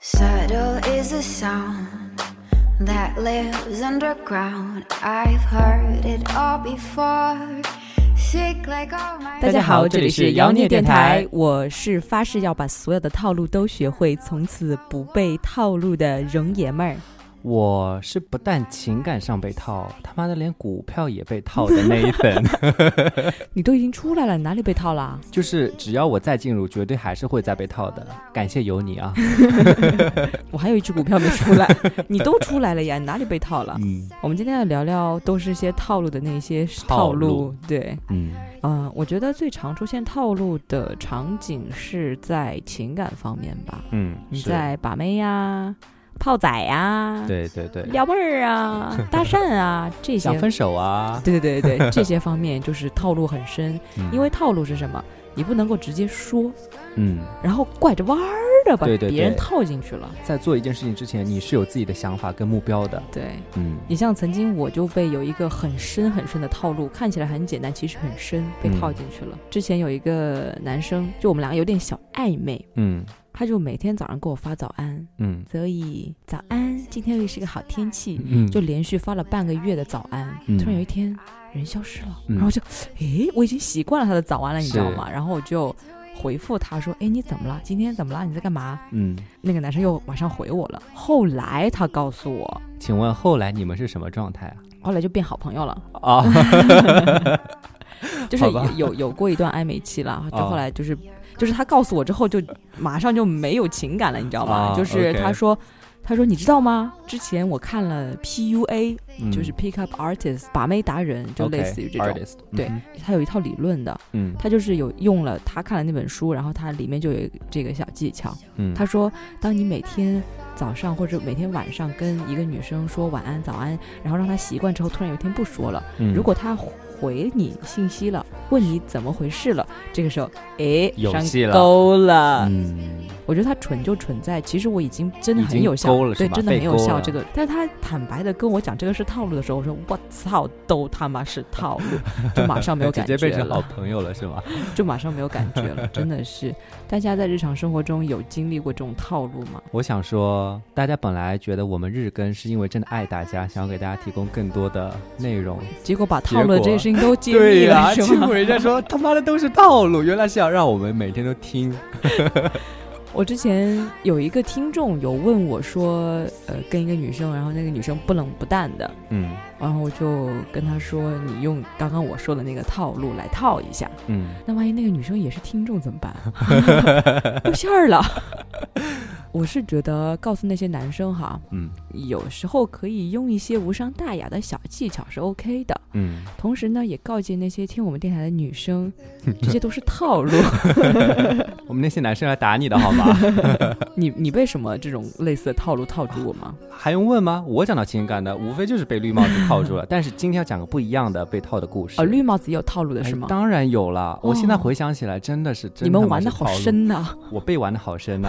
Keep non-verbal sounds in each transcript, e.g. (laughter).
Subtle is the sound that lives underground. I've heard it all before. Sick like all my 大家好，这里是妖孽电台，我是发誓要把所有的套路都学会，从此不被套路的容爷们儿。我是不但情感上被套，他妈的连股票也被套的那一等。(laughs) 你都已经出来了，你哪里被套了？就是只要我再进入，绝对还是会再被套的。感谢有你啊！(laughs) 我还有一只股票没出来，你都出来了呀，你哪里被套了？嗯我们今天要聊聊都是些套路的那些套套路对，嗯嗯、我觉得最常出现套路的场景是在情感方面吧，嗯，你在把妹呀、泡仔呀、对对对，撩妹儿啊、(laughs) 搭讪啊这些。想分手啊，对对对对，(laughs) 这些方面就是套路很深，嗯。因为套路是什么？你不能够直接说，嗯，然后拐着弯儿的把对对别人套进去了。在做一件事情之前，你是有自己的想法跟目标的。对嗯你像曾经我就被有一个很深很深的套路，看起来很简单，其实很深，被嗯套进去了。之前有一个男生，就我们两个有点小暧昧，嗯他就每天早上给我发早安，嗯所以早安，今天又是个好天气，嗯，就连续发了半个月的早安。嗯突然有一天人消失了，嗯然后就，诶，我已经习惯了他的早安了，你知道吗？然后我就回复他说，哎，你怎么了？今天怎么了？你在干嘛？嗯，那个男生又马上回我了。后来他告诉我，请问后来你们是什么状态啊？后来就变好朋友了，啊 (laughs) (laughs) 就是有有过一段暧昧期了，就哦后来就是。就是他告诉我之后，就马上就没有情感了，你知道吗？啊就是他说，他说你知道吗？之前我看了 PUA，、嗯就是 Pick Up Artist 把妹达人，就类似于这种。artist，对嗯他有一套理论的，嗯他就是有用了他看了那本书，然后他里面就有这个小技巧。嗯，他说，当你每天早上或者每天晚上跟一个女生说晚安、早安，然后让她习惯之后，突然有一天不说了，嗯如果她回你信息了，问你怎么回事了，这个时候，哎，上有戏了。嗯我觉得他蠢就蠢在，其实我已经真的很有效，了是吧真的很有效这个。但是他坦白的跟我讲这个是套路的时候，我说我操，都他妈是套路，(laughs) 就马上没有感觉了。直接变成老。朋友了是吗？(laughs) 就马上没有感觉了，真的是。大家在日常生活中有经历过这种套路吗？我想说，大家本来觉得我们日更是因为真的爱大家，想要给大家提供更多的内容。结果把套路的这些事情都揭对秘呀、了，是吗结果？人家说他妈的都是套路，(laughs) 原来是要让我们每天都听。(laughs) 我之前有一个听众有问我说，呃，跟一个女生，然后那个女生不冷不淡的，嗯然后我就跟他说，你用刚刚我说的那个套路来套一下。嗯，那万一那个女生也是听众怎么办？(laughs) 露馅儿了。我是觉得告诉那些男生哈，嗯有时候可以用一些无伤大雅的小技巧是 OK 的。嗯，同时呢，也告诫那些听我们电台的女生，(laughs) 这些都是套路。(laughs) 我们那些男生来打你的好吗？(laughs) 你你被什么这种类似的套路套住过吗？还用问吗？我讲到情感的，无非就是被绿帽子套住了。但是今天要讲个不一样的被套的故事。哦，绿帽子也有套路的哎是吗？当然有了。我现在哦回想起来，真的是真你们玩的好深呐、我被玩的好深呐、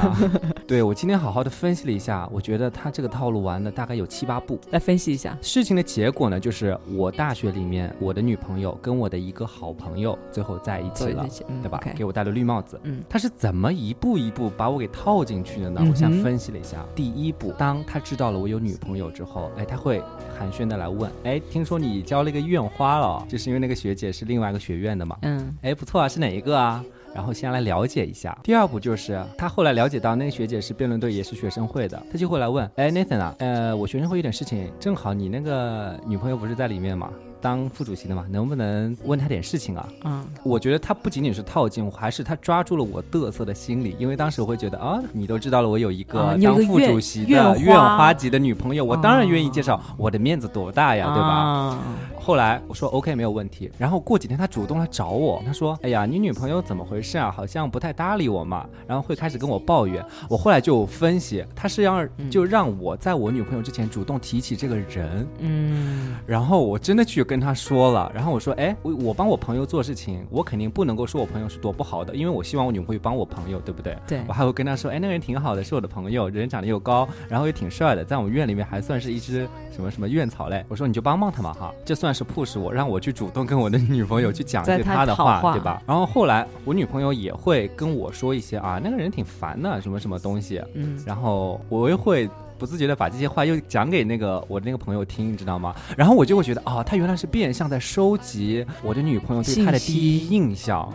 对我今天好好的分析了一下，我觉得他这个套路玩的大概有七八步。来分析一下。事情的结果呢，就是我大学里面我的女朋友跟我的一个好朋友最后在一起了对吧给我戴了绿帽子。嗯他是怎么一步一步把我给套进去的呢？嗯我想分析了一下，第一步，当他知道了我有女朋友之后，哎，他会寒暄的来问，哎，听说你交了一个院花了，就是因为那个学姐是另外一个学院的嘛，嗯哎，不错啊，是哪一个啊？然后先来了解一下。第二步就是他后来了解到那个学姐是辩论队，也是学生会的，他就会来问，哎，Nathan 啊，呃，我学生会有点事情，正好你那个女朋友不是在里面吗，当副主席的嘛，能不能问她点事情啊？嗯我觉得他不仅仅是套近乎，还是他抓住了我嘚瑟的心理，因为当时我会觉得啊，你都知道了，我有一个当副主席的院花级的女朋友，我当然愿意介绍啊，我的面子多大呀，对吧？啊后来我说 OK 没有问题，然后过几天他主动来找我，他说：“哎呀，你女朋友怎么回事啊？好像不太搭理我嘛。”然后会开始跟我抱怨。我后来就分析，他是要嗯就让我在我女朋友之前主动提起这个人，嗯然后我真的去跟他说了，然后我说：“哎，我我帮我朋友做事情，我肯定不能够说我朋友是多不好的，因为我希望我女朋友帮我朋友，对不对？”对我还会跟他说：“哎，那个人挺好的，是我的朋友，人长得又高，然后也挺帅的，在我们院里面还算是一只什么什么院草类。”我说：“你就帮帮他嘛哈，就算算是 push 我，让我去主动跟我的女朋友去讲一些他她的讨话对吧？然后后来我女朋友也会跟我说一些啊，那个人挺烦的，什么什么东西，嗯，然后我又会。不自觉的把这些话又讲给那个我那个朋友听，你知道吗？然后我就会觉得，哦，他原来是变相在收集我的女朋友对他的第一印象。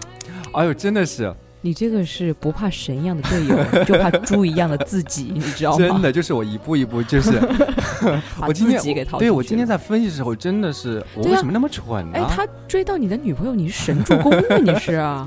哎呦，真的是，你这个是不怕神一样的队友，就怕猪一样的自己，你知道吗？真的就是我一步一步就是，(laughs) 把我今天对我今天在分析的时候，真的是我为什么那么蠢呢？哎，他追到你的女朋友，你是神助攻啊，你是啊？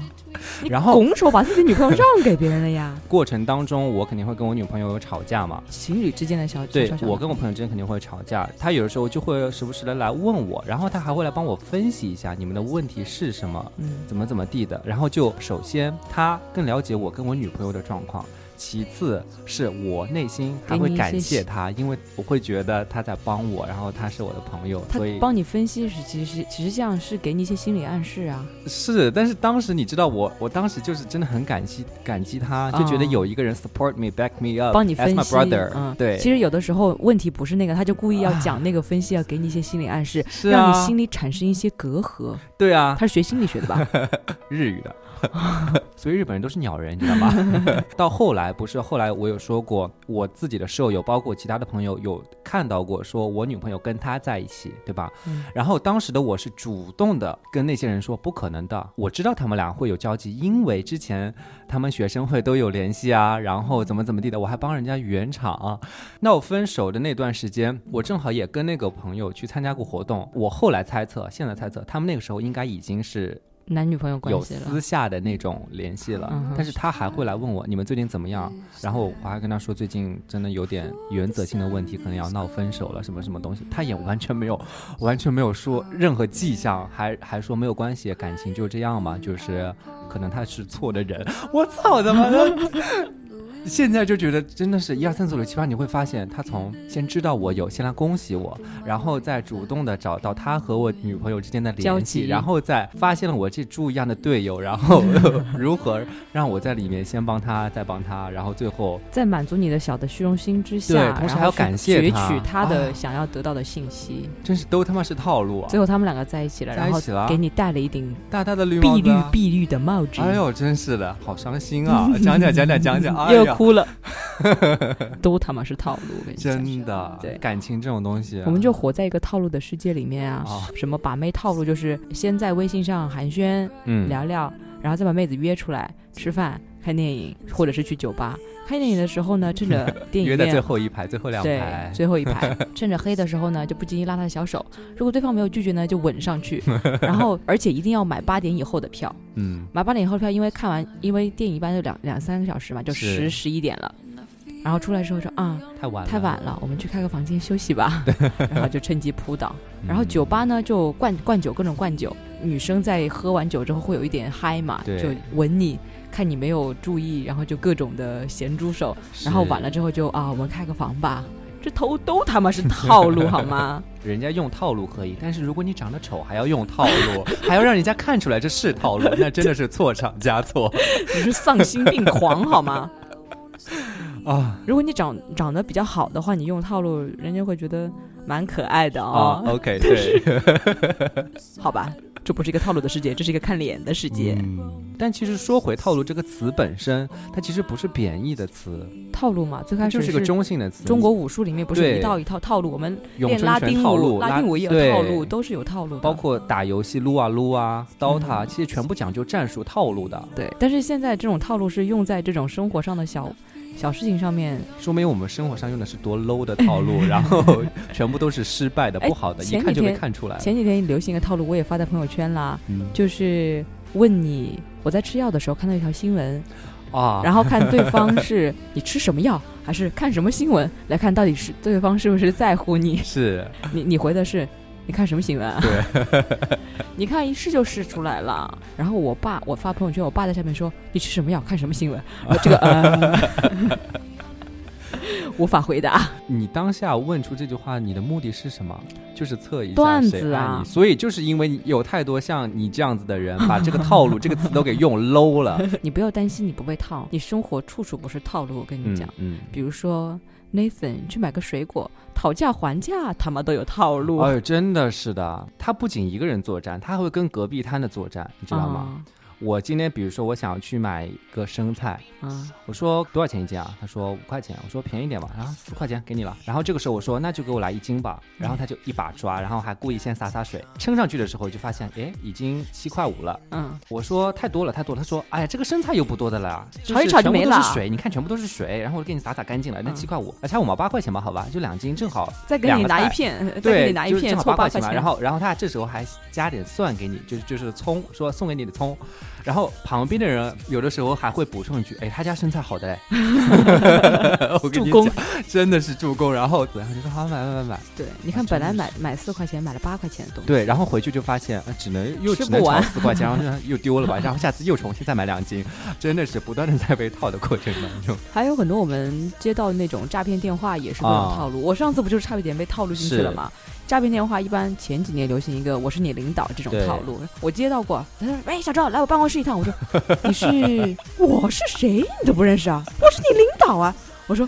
你然后拱手把自己女朋友让给别人了呀？(laughs) 过程当中，我肯定会跟我女朋友有吵架嘛。情侣之间的小对小小我跟我朋友之间肯定会吵架，他有的时候就会时不时的来问我，然后他还会来帮我分析一下你们的问题是什么，嗯，怎么怎么地的。然后就首先他更了解我跟我女朋友的状况，其次是我内心还会感谢他，因为我会觉得他在帮我，然后他是我的朋友，所以帮你分析是其实其实这样是给你一些心理暗示啊。是。但是当时你知道我，我当时就是真的很感激感激他，就觉得哦有一个人 support me back me up，帮你 as 分 my 析 brother，、嗯对，其实有的时候问题不是那个，他就故意要讲那个分析，要给你一些心理暗示，是让你啊，心里产生一些隔阂。对啊，他是学心理学的吧？(laughs) 日语的，(laughs) 所以日本人都是鸟人，你知道吗？(laughs) 到后来不是后来我有说过，我自己的舍友，包括其他的朋友有看到过，说我女朋友跟他在一起，对吧？嗯然后当时的我是主动的跟那些人说不可能的，我知道他们俩会有交集，因为之前他们学生会都有联系啊，然后怎么怎么地的，我还帮人家圆场、啊。那我分手的那段时间，我正好也跟那个朋友去参加过活动，我后来猜测，现在猜测，他们那个时候应该已经是男女朋友关系了。私。下的那种联系了，嗯但是他还会来问我你们最近怎么样，然后我还跟他说最近真的有点原则性的问题，可能要闹分手了，什么什么东西，他也完全没有，(laughs) 完全没有说任何迹象，还还说没有关系，感情就这样嘛，就是可能他是错的人，我操他妈的！现在就觉得真的是一二三四五六七八，你会发现他从先知道我有，先来恭喜我，然后再主动的找到他和我女朋友之间的联系，然后再发现了我这猪一样的队友，(laughs) 然后如何让我在里面先帮他，再帮他，然后最后在满足你的小的虚荣心之下，对同时还要感谢攫他取他的啊想要得到的信息。真是都他妈是套路啊最！后他们两个在一起了，然后给你戴了一顶大大的绿帽碧绿碧绿的帽子。哎呦，真是的，好伤心啊！讲讲讲讲讲讲，哎呀，又哭了，(laughs) 都他妈是套路，跟你讲。真的，对感情这种东西啊，我们就活在一个套路的世界里面啊！啊什么把妹套路，就是先在微信上寒暄嗯聊聊，然后再把妹子约出来吃饭、看电影，或者是去酒吧。看电影的时候呢，趁着 (laughs) 电影约在最后一排，最后两排，最后一排，(laughs) 趁着黑的时候呢，就不经意拉他的小手。如果对方没有拒绝呢，就吻上去，(laughs) 然后而且一定要买八点以后的票。嗯，买八点以后的票，因为看完，因为电影一般就两两三个小时嘛，就十十一点了。然后出来之后说啊，太晚了，太晚了，我们去开个房间休息吧。然后就趁机扑倒。嗯。然后酒吧呢就灌灌酒，各种灌酒。女生在喝完酒之后会有一点嗨嘛，就吻你，看你没有注意，然后就各种的咸猪手。然后晚了之后就啊，我们开个房吧。这头都他妈是套路好吗？(laughs) 人家用套路可以，但是如果你长得丑还要用套路，(laughs) 还要让人家看出来这是套路，那真的是错上加错 (laughs) 你是丧心病狂好吗？啊如果你长长得比较好的话，你用套路，人家会觉得蛮可爱的啊哦。！OK，对，好吧，这不是一个套路的世界，这是一个看脸的世界。嗯。但其实说回“套路”这个词本身，它其实不是贬义的词，套路嘛，最开始它就是个中性的词。中国武术里面不是一套一套套路，我们练拉丁舞，套路，拉丁舞也有套路，都是有套路的。包括打游戏撸啊撸啊，DOTA，、嗯其实全部讲究战术套路的，对，但是现在这种套路是用在这种生活上的小小事情上面。说明我们生活上用的是多 low 的套路，(laughs) 然后全部都是失败的、哎不好的，一前看就被几天看出来了。前几天流行一个套路，我也发在朋友圈啦，嗯就是问你我在吃药的时候看到一条新闻，啊，然后看对方是你吃什么药，还是看什么新闻，来看到底是对方是不是在乎你。(laughs) 是你你回的是你看什么新闻啊？对，(laughs) 你看一试就试出来了。然后我爸我发朋友圈，我爸在下面说你吃什么药，看什么新闻。我这个呃，无法回答。你当下问出这句话，你的目的是什么？就是测一下段谁爱子啊你。所以就是因为你有太多像你这样子的人，(laughs) 把这个套路这个词都给用 low 了。(laughs) 你不要担心你不被套，你生活处处不是套路。我跟你嗯讲，嗯。比如说 Nathan 去买个水果，讨价还价他妈都有套路，哎呦，真的是的，他不仅一个人作战，他还会跟隔壁摊的作战，你知道吗？我今天比如说我想去买一个生菜，啊？啊，我说多少钱一斤啊？他说五块钱。我说便宜点吧，然后四块钱给你了。然后这个时候我说那就给我来一斤吧。然后他就一把抓，然后还故意先洒洒水，称上去的时候就发现，哎，已经七块五了。嗯，我说太多了，太多了。他说，哎呀，这个生菜又不多的了，炒一炒就没了是水，你看全部都是水，然后我给你洒洒干净了，那嗯七块五，啊，差五毛八块钱吧，好吧，就两斤正好。再给你拿一片，再给对，你拿一就是正好片凑八八块钱嘛。然后，然后他这时候还加点蒜给你，就是就是葱，说送给你的葱。然后旁边的人有的时候还会补充一句：“哎，他家身材好的嘞。(laughs) ”我跟你助攻讲，真的是助攻。然后，然后就说好买买买买。对，你看本来买买四块钱，买了八块钱的东西，对，然后回去就发现，呃、只能又只能炒吃不完四块钱，然后就又丢了吧，然后下次又重新再买两斤，真的是不断的在被套的过程当中。还有很多我们接到那种诈骗电话也是各种啊套路。我上次不就是差一点被套路进去了吗？诈骗电话一般前几年流行一个“我是你领导”这种套路，我接到过。他说：“喂，小赵，来我办公室一趟。”我说：“你是我是谁？你都不认识啊？我是你领导啊！”我说：“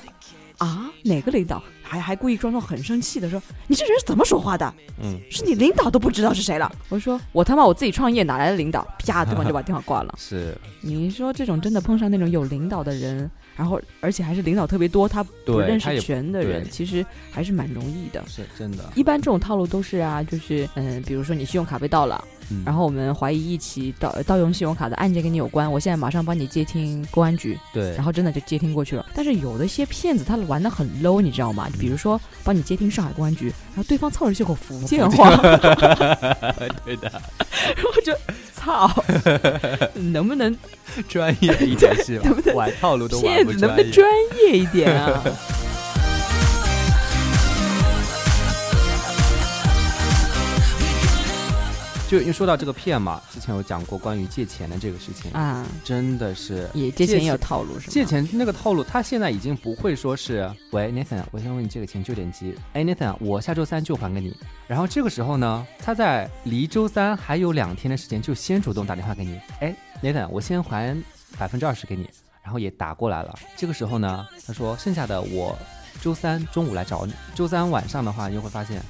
啊，哪个领导？”还还故意装作很生气的说：“你这人是怎么说话的？嗯，是你领导都不知道是谁了。”我说：“我他妈我自己创业哪来的领导？”啪，(laughs) 对方就把电话挂了。是你说这种真的碰上那种有领导的人，然后而且还是领导特别多，他不认识全的人，其实还是蛮容易的。是真的。一般这种套路都是啊，就是嗯，比如说你信用卡被盗了，嗯然后我们怀疑一起盗盗用信用卡的案件跟你有关，我现在马上帮你接听公安局，对，然后真的就接听过去了。但是有的一些骗子他玩的很 low，你知道吗？比如说帮你接听上海公安局，然后对方操着些口福建话，(laughs) 对的，然后就操，(laughs) 能不能专业一点是吧？(laughs) 玩套路都玩骗。子能不能专业一点啊？就因为说到这个骗嘛，之前有讲过关于借钱的这个事情，啊，真的是也借钱也有套路是吗？借钱那个套路，他现在已经不会说是，喂，Nathan，我想问你借个钱，就点急。哎，Nathan，我下周三就还给你。然后这个时候呢，他在离周三还有两天的时间，就先主动打电话给你。哎，Nathan，我先还百分之二十给你，然后也打过来了。这个时候呢，他说剩下的我周三中午来找你。周三晚上的话，你就会发现，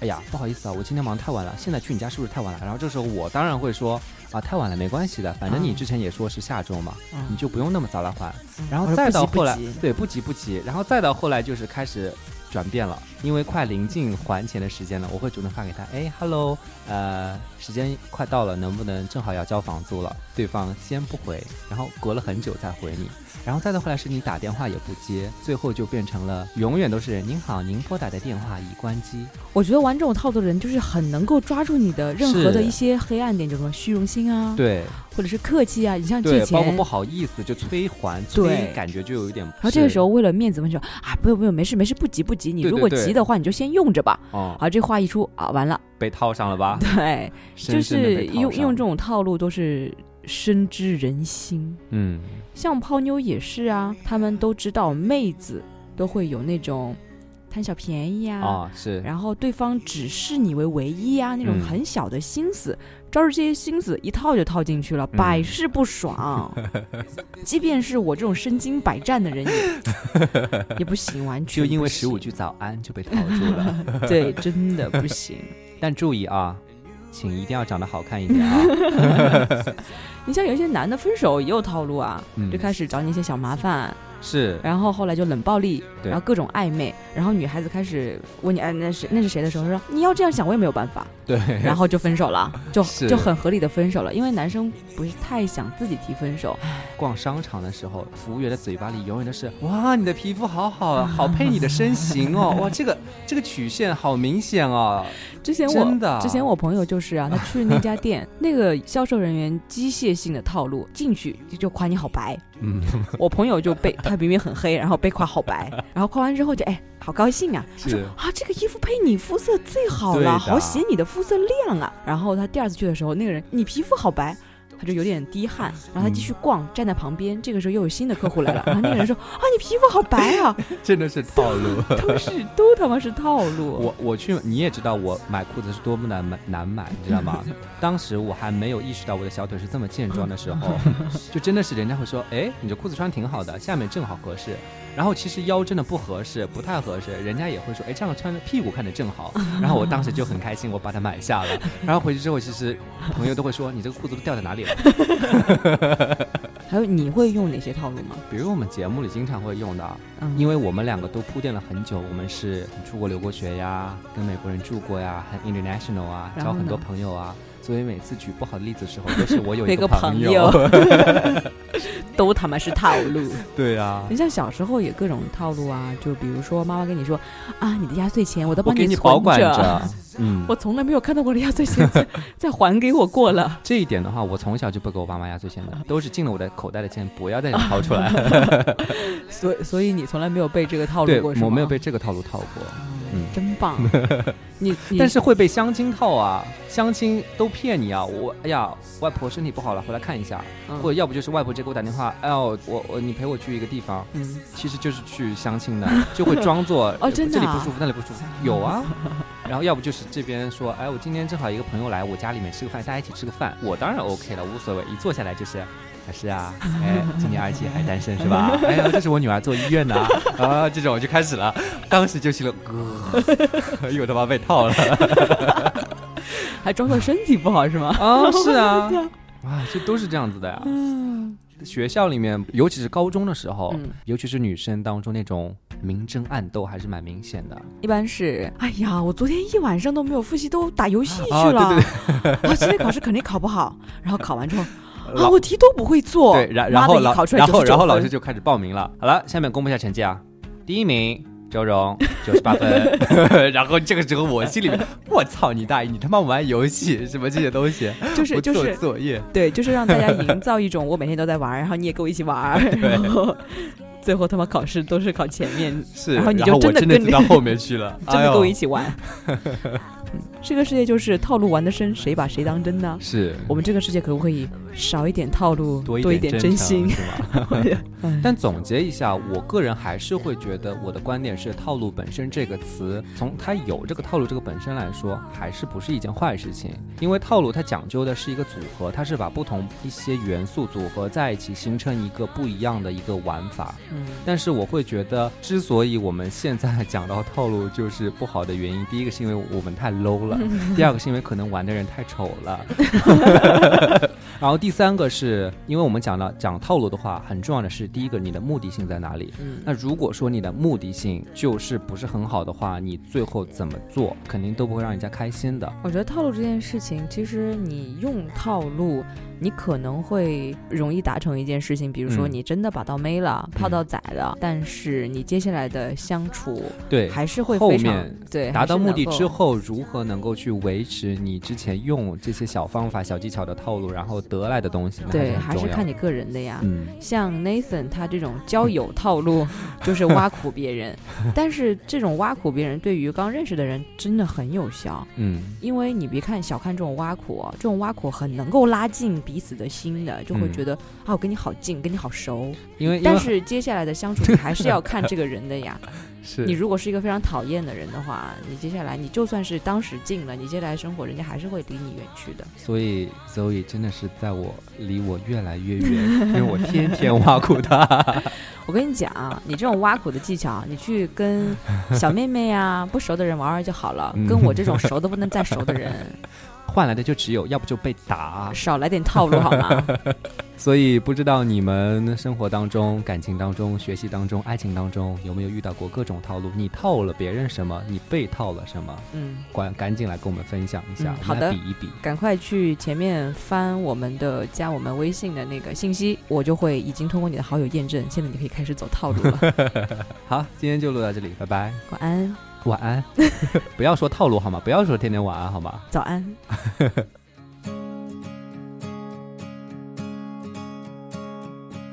哎呀，不好意思啊，我今天忙太晚了，现在去你家是不是太晚了？然后这时候我当然会说。啊，太晚了，没关系的，反正你啊之前也说是下周嘛，嗯你就不用那么早来还。然后我说不急不再到后来急，对，不急不急，然后再到后来就是开始转变了，因为快临近还钱的时间了，我会主动发给他，哎，hello，呃，时间快到了，能不能正好要交房租了？对方先不回，然后隔了很久再回你，然后再到后来是你打电话也不接，最后就变成了永远都是您好，您拨打的电话已关机。我觉得玩这种套路的人，就是很能够抓住你的任何的一些黑暗点，就什么虚荣心啊，对或者是客气啊。你像借对，钱，包括不好意思就催还，催对感觉就有一点。然后这个时候为了面子问说啊，不用不用，没事没事，不急不急，你如果急的话，你就先用着吧。哦，好，这话一出啊，完了，被套上了吧？(laughs) 对，就是用用这种套路都是深知人心。嗯，像泡妞也是啊，他们都知道妹子都会有那种贪小便宜啊，啊是，然后对方只视你为唯一啊，那种嗯很小的心思，招着这些心思一套就套进去了，嗯百试不爽。(laughs) 即便是我这种身经百战的人也也不行，完全 (laughs) 就因为十五句早安就被套住了。(laughs) 对，真的不行。但注意啊，请一定要长得好看一点啊。你像有一些男的分手也有套路啊，嗯就开始找你一些小麻烦，是，然后后来就冷暴力，然后各种暧昧，然后女孩子开始问你，哎，那是那是谁的时候，说你要这样想，我也没有办法，对，然后就分手了，就 (laughs) 就很合理的分手了，因为男生不是太想自己提分手，逛商场的时候，服务员的嘴巴里永远都是哇，你的皮肤好好啊，(laughs) 好配你的身形哦，哇，这个这个曲线好明显哦。之前我真的之前我朋友就是啊，他去那家 (laughs) 店，那个销售人员机械性的套路，进去就夸你好白，嗯，我朋友就被他明明很黑，然后被夸好白，(laughs) 然后夸完之后就哎好高兴啊，他说啊这个衣服配你肤色最好了，好显你的肤色亮啊。然后他第二次去的时候，那个人你皮肤好白。他就有点滴汗，然后他继续逛，站在旁边。这个时候又有新的客户来了，然后那个人说：“啊，你皮肤好白啊 (laughs) 真的是套路。(laughs) ”都是都他妈是套路。我我去，你也知道我买裤子是多么难买难买，你知道吗？(laughs) 当时我还没有意识到我的小腿是这么健壮的时候，就真的是人家会说，哎，你这裤子穿挺好的，下面正好合适。然后其实腰真的不合适，不太合适，人家也会说，哎，这样穿着屁股看着正好。(laughs) 然后我当时就很开心，我把它买下了。然后回去之后，其实朋友都会说，你这个裤子都掉在哪里了？(laughs) 还有你会用哪些套路吗？比如我们节目里经常会用的，嗯，因为我们两个都铺垫了很久，我们是出国留过学呀，跟美国人住过呀，很 international 啊，交很多朋友啊，所以每次举不好的例子的时候，都是我有有一个一朋朋友 (laughs) 都他妈是套路。对啊，你像小时候也各种套路啊，就比如说妈妈跟你说啊，你的压岁钱我都我给你存保管着。(laughs) 嗯，我从来没有看到我的压岁钱再再 (laughs) 还给我过了。这一点的话，我从小就不给我爸妈压岁钱的，都是进了我的口袋的钱，不要再掏出来。所以所以你从来没有被这个套，路过，是吗我没有被这个套路套过，嗯真棒。你你但是会被相亲套啊，相亲都骗你啊！我哎呀，外婆身体不好了，回来看一下，嗯或者要不就是外婆直接给我打电话，哎呦，我我你陪我去一个地方，嗯，其实就是去相亲的，就会装作 (laughs) 哦真的啊这里不舒服那里不舒服，有啊。然后要不就是这边说，哎，我今天正好一个朋友来我家里面吃个饭，大家一起吃个饭，我当然 OK 了，无所谓。一坐下来就是，老师啊，(laughs) 哎，今年二姐还单身是吧？(laughs) 哎呀，这是我女儿做医院的啊，啊 (laughs) 这种就开始了，当时就心了，哥，又他妈被套了还装作身体不好是吗？啊！是啊，啊，这都是这样子的呀。嗯，学校里面，尤其是高中的时候，嗯尤其是女生当中那种明争暗斗还是蛮明显的。一般是，哎呀，我昨天一晚上都没有复习，都打游戏去啊了。对啊，今天考试肯定考不好，然后考完之后，啊，老我题都不会做。对，然然后老考出来99然后然后老师就开始报名了。好了，下面公布一下成绩啊，第一名。周荣 (laughs) 九十八分，(laughs) 然后这个时候我心里面，我操你大爷，你他妈玩游戏什么这些东西，就是就是作业，对，就是让大家营造一种我每天都在玩，然后你也跟我一起玩儿，(laughs) 然后最后他妈考试都是考前面，是，然后你就真的跟真的知道 (laughs) 后面去了，(laughs) 真的跟我一起，起玩。(laughs) 嗯这个世界就是套路玩得深，谁把谁当真呢？是我们这个世界可不可以少一点套路，多一点真心？但总结一下，我个人还是会觉得，我的观点是，套路本身这个词，从它有这个套路这个本身来说，还是不是一件坏事情。因为套路它讲究的是一个组合，它是把不同一些元素组合在一起，形成一个不一样的一个玩法。嗯但是我会觉得，之所以我们现在讲到套路就是不好的原因，第一个是因为我们太 low 了，(laughs) 第二个是因为可能玩的人太丑了，(laughs) 然后第三个是因为我们讲到讲套路的话，很重要的是第一个你的目的性在哪里。嗯那如果说你的目的性就是不是很好的话，你最后怎么做肯定都不会让人家开心的。我觉得套路这件事情，其实你用套路，你可能会容易达成一件事情，比如说嗯。你真的把到妹了，泡到仔了，但是你接下来的相处对，还是会后非常面对达到目的之，后，如何能够去维持你之前用这些小方法、小技巧的套路，然后得来的东西，那对，还是看你个人的呀。嗯，像 Nathan 他这种交友套路，就是挖苦别人，(laughs) 但是这种挖苦别人对于刚认识的人真的很有效，嗯，因为你别看小看这种挖苦、哦，这种挖苦很能够拉近彼此的心的，就会嗯觉得、啊我跟你好近，跟你好熟，因为但是接下来的相处 (laughs) 你还是要看这个人的呀。(laughs) 是你如果是一个非常讨厌的人的话，你接下来你就算是当时近了，你接下来生活人家还是会离你远去的。所以 Zoe 真的是在我离我越来越远，因为我天天挖苦他。(laughs) 我跟你讲啊，你这种挖苦的技巧，你去跟小妹妹呀、不熟的人玩玩就好了。嗯跟我这种熟的不能再熟的人，换来的就只有要不就被打。少来点套路好吗？(laughs) 所以不知道你们生活当中、感情当中、学习当中、爱情当中有没有遇到过各种套路？你套了别人什么？你被套了什么？嗯，赶赶紧来跟我们分享一下，好的们来比一比。赶快去前面翻我们的加我们微信的那个信息，我就会已经通过你的好友验证，现在你可以开始走套路了。(laughs) 好，今天就录到这里，拜拜，晚安，晚安，不要说套路好吗？不要说天天晚安好吗？早安。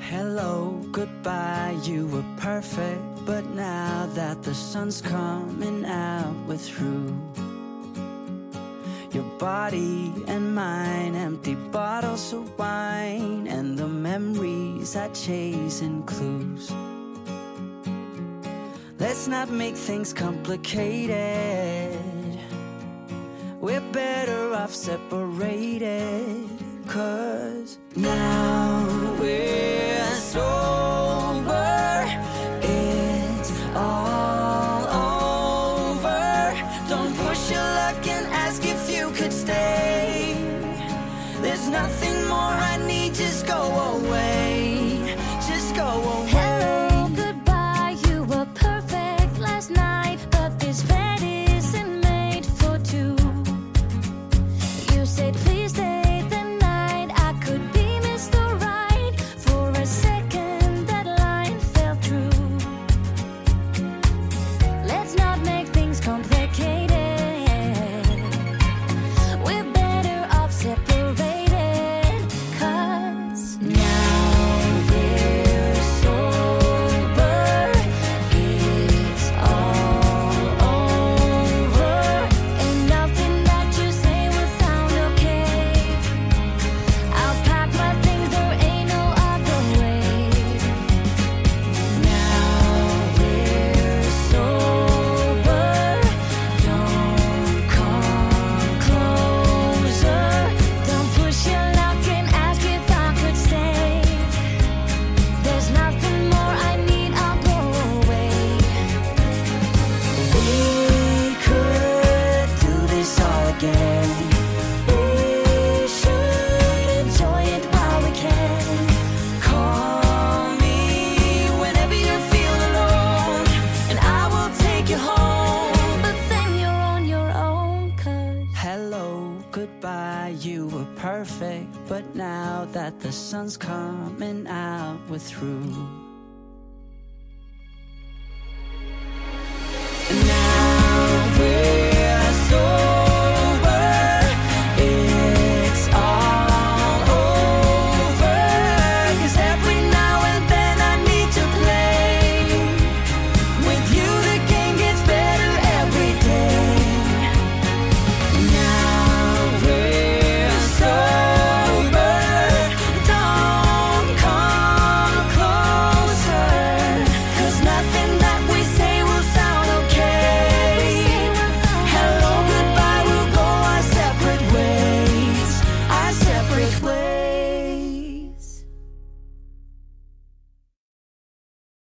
Hello, (laughs) (laughs) goodbye, you were perfect. But now that the sun's coming out, we're through. Your body and mine, empty bottles of wine, and the memories I chase and clues. Let's not make things complicated. We're better off separated. Cause now we're so.